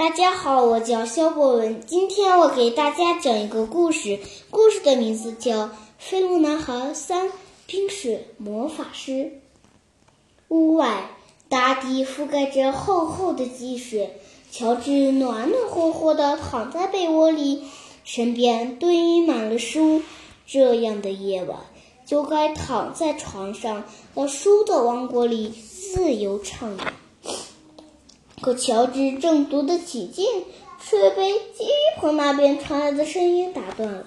大家好，我叫肖博文，今天我给大家讲一个故事，故事的名字叫《飞龙男孩三冰雪魔法师》。屋外，大地覆盖着厚厚的积雪，乔治暖暖和和的躺在被窝里，身边堆满了书。这样的夜晚，就该躺在床上，在书的王国里自由畅游。可乔治正读得起劲，却被机棚那边传来的声音打断了。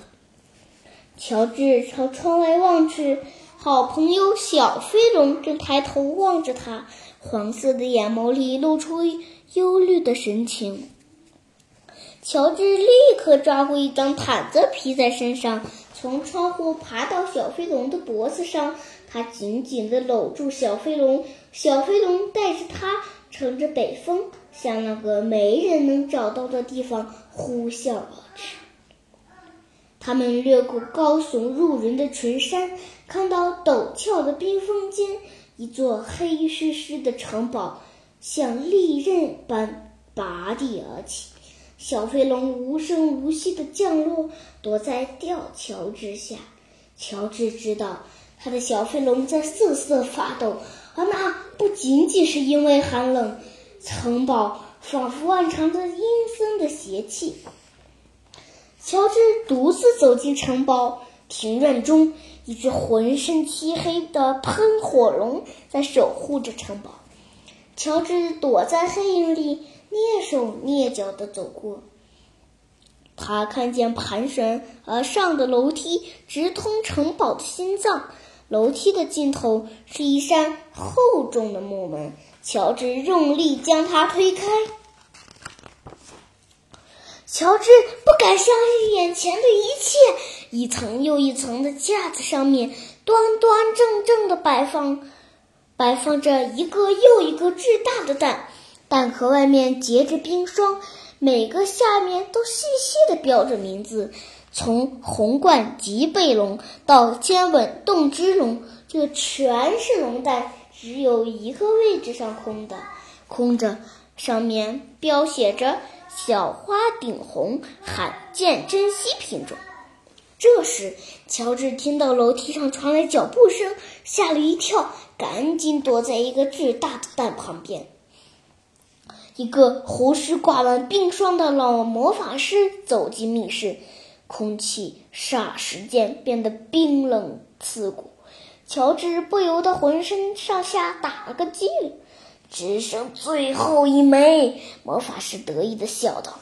乔治朝窗外望去，好朋友小飞龙正抬头望着他，黄色的眼眸里露出忧虑的神情。乔治立刻抓过一张毯子披在身上，从窗户爬到小飞龙的脖子上，他紧紧地搂住小飞龙，小飞龙带着他。乘着北风，向那个没人能找到的地方呼啸而去。他们掠过高耸入云的群山，看到陡峭的冰峰间，一座黑湿湿的城堡像利刃般拔地而起。小飞龙无声无息地降落，躲在吊桥之下。乔治知道，他的小飞龙在瑟瑟发抖。而那不仅仅是因为寒冷，城堡仿佛暗藏着阴森的邪气。乔治独自走进城堡庭院中，一只浑身漆黑的喷火龙在守护着城堡。乔治躲在黑影里，蹑手蹑脚地走过。他看见盘旋而上的楼梯直通城堡的心脏。楼梯的尽头是一扇厚重的木门，乔治用力将它推开。乔治不敢相信眼前的一切，一层又一层的架子上面端端正正的摆放，摆放着一个又一个巨大的蛋，蛋壳外面结着冰霜，每个下面都细细的标着名字。从红冠棘背龙到尖吻动之龙，这全是龙蛋，只有一个位置上空的，空着，上面标写着“小花顶红，罕见珍稀品种”。这时，乔治听到楼梯上传来脚步声，吓了一跳，赶紧躲在一个巨大的蛋旁边。一个胡须挂满冰霜的老魔法师走进密室。空气霎时间变得冰冷刺骨，乔治不由得浑身上下打了个激灵。只剩最后一枚，魔法师得意的笑道：“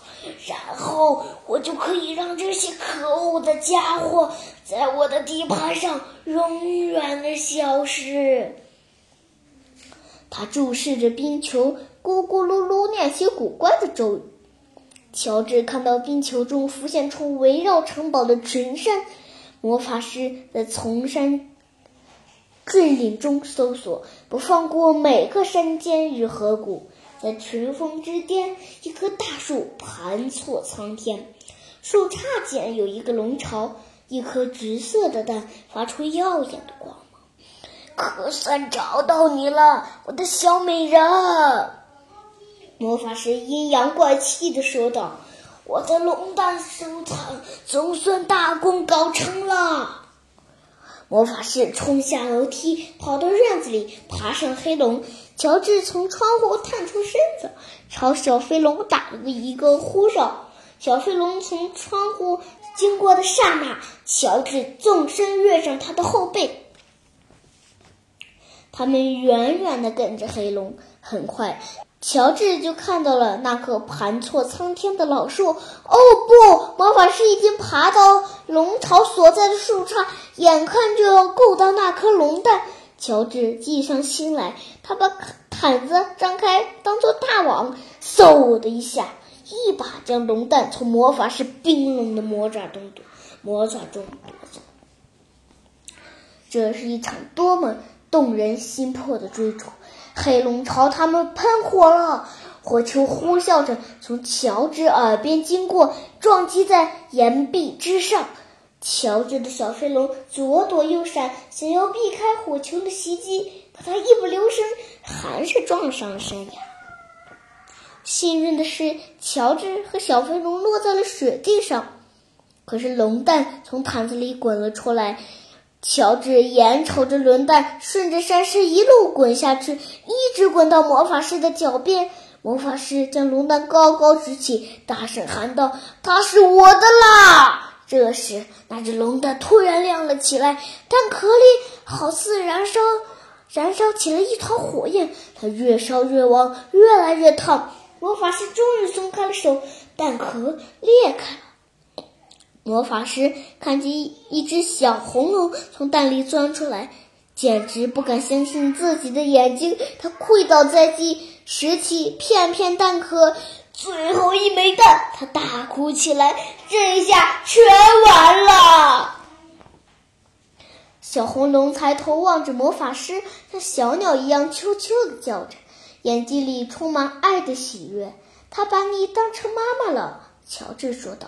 然后我就可以让这些可恶的家伙在我的地盘上永远的消失。”他注视着冰球，咕咕噜噜念起古怪的咒语。乔治看到冰球中浮现出围绕城堡的群山，魔法师在丛山峻岭中搜索，不放过每个山间与河谷。在群峰之巅，一棵大树盘错苍天，树杈间有一个龙巢，一颗橘色的蛋发出耀眼的光芒。可算找到你了，我的小美人！魔法师阴阳怪气地说道：“我的龙蛋收藏总算大功告成了。”魔法师冲下楼梯，跑到院子里，爬上黑龙。乔治从窗户探出身子，朝小飞龙打了一个呼哨。小飞龙从窗户经过的刹那，乔治纵身跃上他的后背。他们远远地跟着黑龙，很快。乔治就看到了那棵盘错苍天的老树。哦不！魔法师已经爬到龙巢所在的树杈，眼看就要够到那颗龙蛋。乔治计上心来，他把毯子张开，当做大网，嗖的一下，一把将龙蛋从魔法师冰冷的魔爪中夺，魔爪中夺走。这是一场多么动人心魄的追逐！黑龙朝他们喷火了，火球呼啸着从乔治耳边经过，撞击在岩壁之上。乔治的小飞龙左躲右闪，想要避开火球的袭击，可他一不留神，还是撞上了山崖。幸运的是，乔治和小飞龙落在了雪地上。可是龙蛋从毯子里滚了出来，乔治眼瞅着龙蛋顺着山势一路滚下去，一直滚到魔法师的脚边。魔法师将龙蛋高高举起，大声喊道：“它是我的啦！”这时，那只龙蛋突然亮了起来，蛋壳里好似燃烧，燃烧起了一团火焰。它越烧越旺，越来越烫。魔法师终于松开了手，蛋壳裂开了。魔法师看见一只小红龙从蛋里钻出来，简直不敢相信自己的眼睛。他跪倒在地。拾起片片蛋壳，最后一枚蛋，他大哭起来。这一下全完了。小红龙抬头望着魔法师，像小鸟一样啾啾的叫着，眼睛里充满爱的喜悦。他把你当成妈妈了，乔治说道。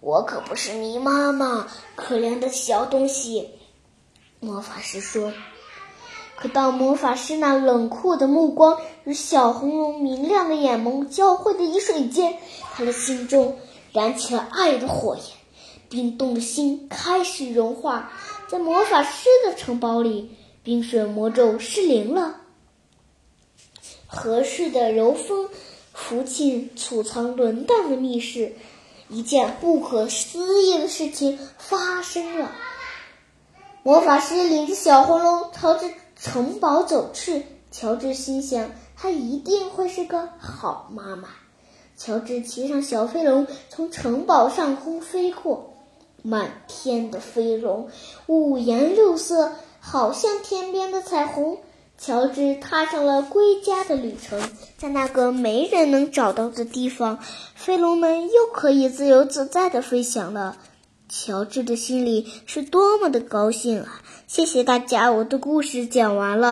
我可不是你妈妈，可怜的小东西。魔法师说。可当魔法师那冷酷的目光与小红龙明亮的眼眸交汇的一瞬间，他的心中燃起了爱的火焰，冰冻的心开始融化。在魔法师的城堡里，冰雪魔咒失灵了。和煦的柔风拂进储藏轮蛋的密室，一件不可思议的事情发生了。魔法师领着小红龙朝着。城堡走去，乔治心想，她一定会是个好妈妈。乔治骑上小飞龙，从城堡上空飞过，满天的飞龙，五颜六色，好像天边的彩虹。乔治踏上了归家的旅程，在那个没人能找到的地方，飞龙们又可以自由自在的飞翔了。乔治的心里是多么的高兴啊！谢谢大家，我的故事讲完了。